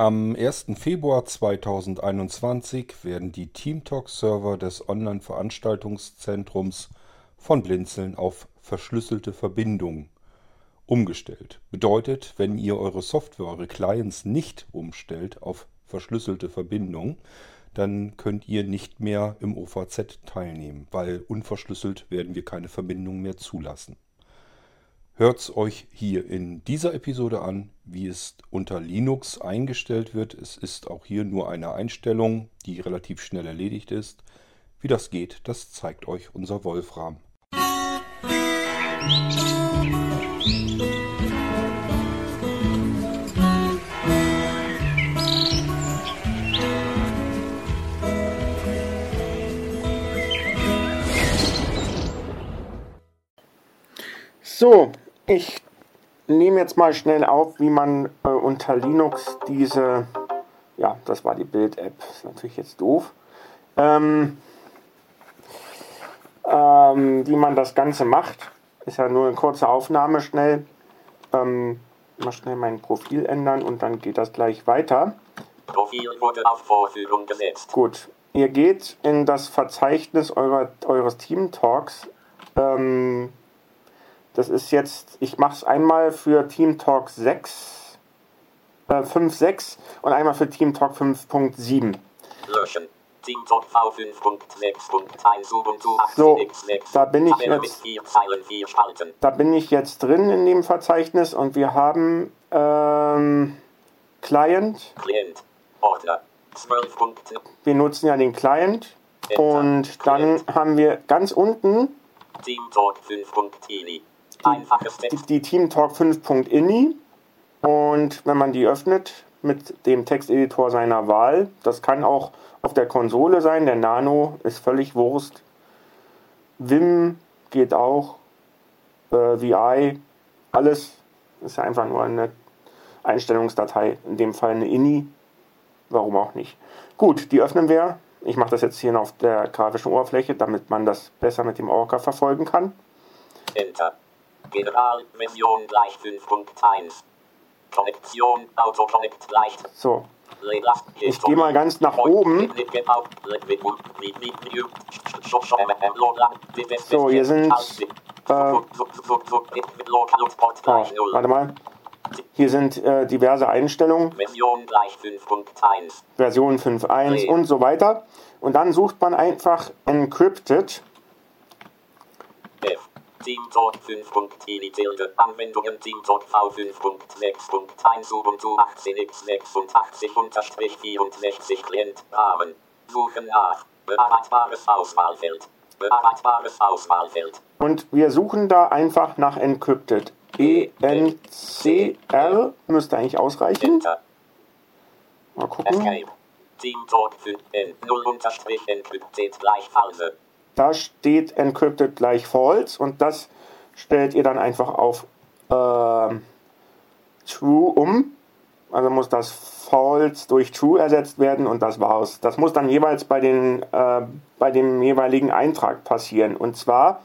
Am 1. Februar 2021 werden die TeamTalk-Server des Online-Veranstaltungszentrums von Blinzeln auf verschlüsselte Verbindungen umgestellt. Bedeutet, wenn ihr eure Software, eure Clients nicht umstellt auf verschlüsselte Verbindungen, dann könnt ihr nicht mehr im OVZ teilnehmen, weil unverschlüsselt werden wir keine Verbindung mehr zulassen. Hört's euch hier in dieser Episode an, wie es unter Linux eingestellt wird. Es ist auch hier nur eine Einstellung, die relativ schnell erledigt ist. Wie das geht, das zeigt euch unser Wolfram. So, ich nehme jetzt mal schnell auf, wie man äh, unter Linux diese, ja, das war die Bild-App, ist natürlich jetzt doof, ähm, ähm, wie man das Ganze macht. Ist ja nur eine kurze Aufnahme schnell. Ähm, mal schnell mein Profil ändern und dann geht das gleich weiter. Profil wurde auf Vorführung gesetzt. Gut, ihr geht in das Verzeichnis eurer, eures Team Talks. Ähm, das ist jetzt, ich mache es einmal für Team Talk 6, äh, 5.6 und einmal für Team Talk 5.7. Löschen. Team Talk V5.6.1 Ubuntu So, 8.6. da bin ich jetzt-. Da bin ich jetzt drin in dem Verzeichnis und wir haben ähm, Client. Klient. Ordner. 12 Punkte. Wir nutzen ja den Client. Und dann haben wir ganz unten Team Talk 5.ini. Einfaches die, die Team Talk 5.ini. Und wenn man die öffnet mit dem Texteditor seiner Wahl, das kann auch auf der Konsole sein, der Nano ist völlig Wurst. Vim geht auch, äh, VI, alles ist ja einfach nur eine Einstellungsdatei, in dem Fall eine INI, warum auch nicht. Gut, die öffnen wir. Ich mache das jetzt hier auf der grafischen Oberfläche, damit man das besser mit dem Orca verfolgen kann. Enter. Generalversion gleich 5.1. Konnektion. Autoconnect gleich. So, Ich geh mal ganz nach oben. So, hier sind, äh, oh, warte mal. Hier sind äh, diverse Einstellungen, Version gleich 5.1. Version 5.1 und so weiter. Und dann sucht man einfach Encrypted. TeamTalk 5.ini Tilde. Anwendungen TeamTalk V5.6.1 Ubuntu 18x86 unterstrich 64 Klient. Rahmen. Suchen nach. Bearbeitbares Auswahlfeld. Bearbeitbares Auswahlfeld. Und wir suchen da einfach nach Encrypted. E-N-C-R müsste eigentlich ausreichen. Mal gucken. Escape. TeamTalk 5 N 0 unterstrich encrypted gleich false. Da steht Encrypted gleich False und das stellt ihr dann einfach auf ähm, True um. Also muss das False durch True ersetzt werden und das war's. Das muss dann jeweils bei, den, äh, bei dem jeweiligen Eintrag passieren. Und zwar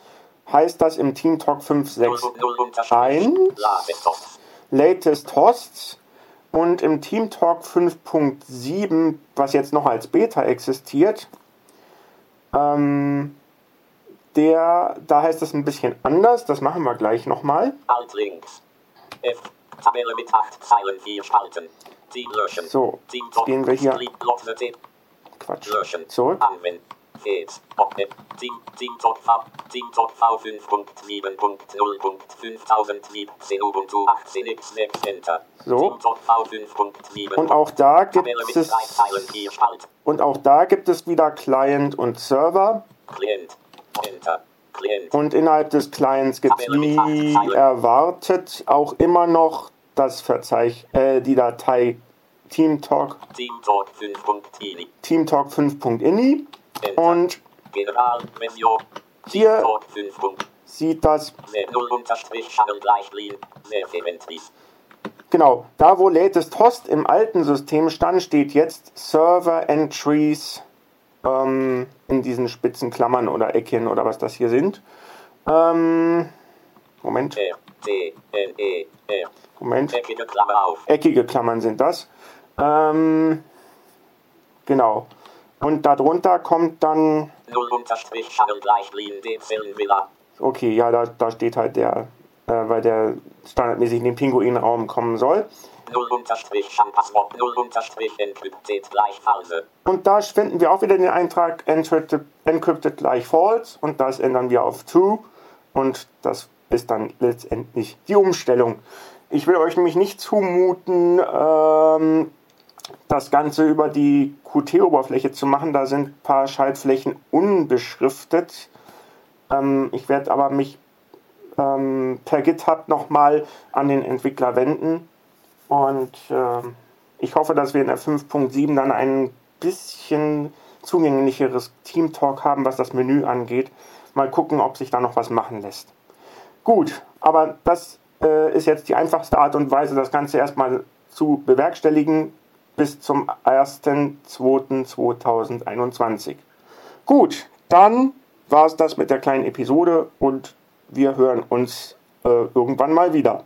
heißt das im Team Talk 0 5.6 unterstrich. Eins. Latest. Latest Hosts und im Team Talk 5.7, was jetzt noch als Beta existiert, ähm, der, da heißt es ein bisschen anders, das machen wir gleich nochmal. Alt links. F. Tabelle mit 8 Zeilen 4 Spalten. Team löschen. So, jetzt gehen wir hier-. Quatsch. Löschen. Zurück. Anwenden. Fehlt. Opne. Team, Team Talk V. Team Talk V5.7.0.5017 Ubuntu 18x6 Enter. So. Team Talk V5.7. Und auch da gibt es 3 Zeilen 4 Spalten. und auch da gibt es wieder Client und Server Klient. Enter. Und innerhalb des Clients gibt es wie erwartet auch immer noch das Verzeich äh, die Datei Team Talk Team Talk 5.ini. Team Talk 5.ini und. Hier- Team Talk 5. sieht das Sehr 0 unterstrich Channel gleich Lean. Sehr Eventries. Genau, da wo Latest Host im alten System stand, steht jetzt Server Entries ähm, in diesen spitzen Klammern oder Eckchen oder was das hier sind. Ähm, Moment, E. Moment. Eckige Klammern sind das. Ähm, genau. Und darunter kommt dann, 0 unterstrich Shuttle gleich Lean den Film Villa. okay, ja, da, da steht halt der, äh, weil der standardmäßig in den Pinguinraum kommen soll. 0 unterstrich Shampasswort 0 unterstrich Encrypted gleich False. Und da finden wir auch wieder den Eintrag encrypted, encrypted gleich false und das ändern wir auf true und das ist dann letztendlich die Umstellung. Ich will euch nämlich nicht zumuten, ähm, das Ganze über die Qt-Oberfläche zu machen. Da sind ein paar Schaltflächen unbeschriftet. Ähm, ich werde aber mich ähm, per GitHub nochmal an den Entwickler wenden und ähm, ich hoffe, dass wir in der 5.7 dann ein bisschen zugänglicheres Team Talk haben, was das Menü angeht. Mal gucken, ob sich da noch was machen lässt. Gut, aber das äh, ist jetzt die einfachste Art und Weise, das Ganze erstmal zu bewerkstelligen bis zum 1.2.2021. Gut, dann war es das mit der kleinen Episode und wir hören uns äh, irgendwann mal wieder.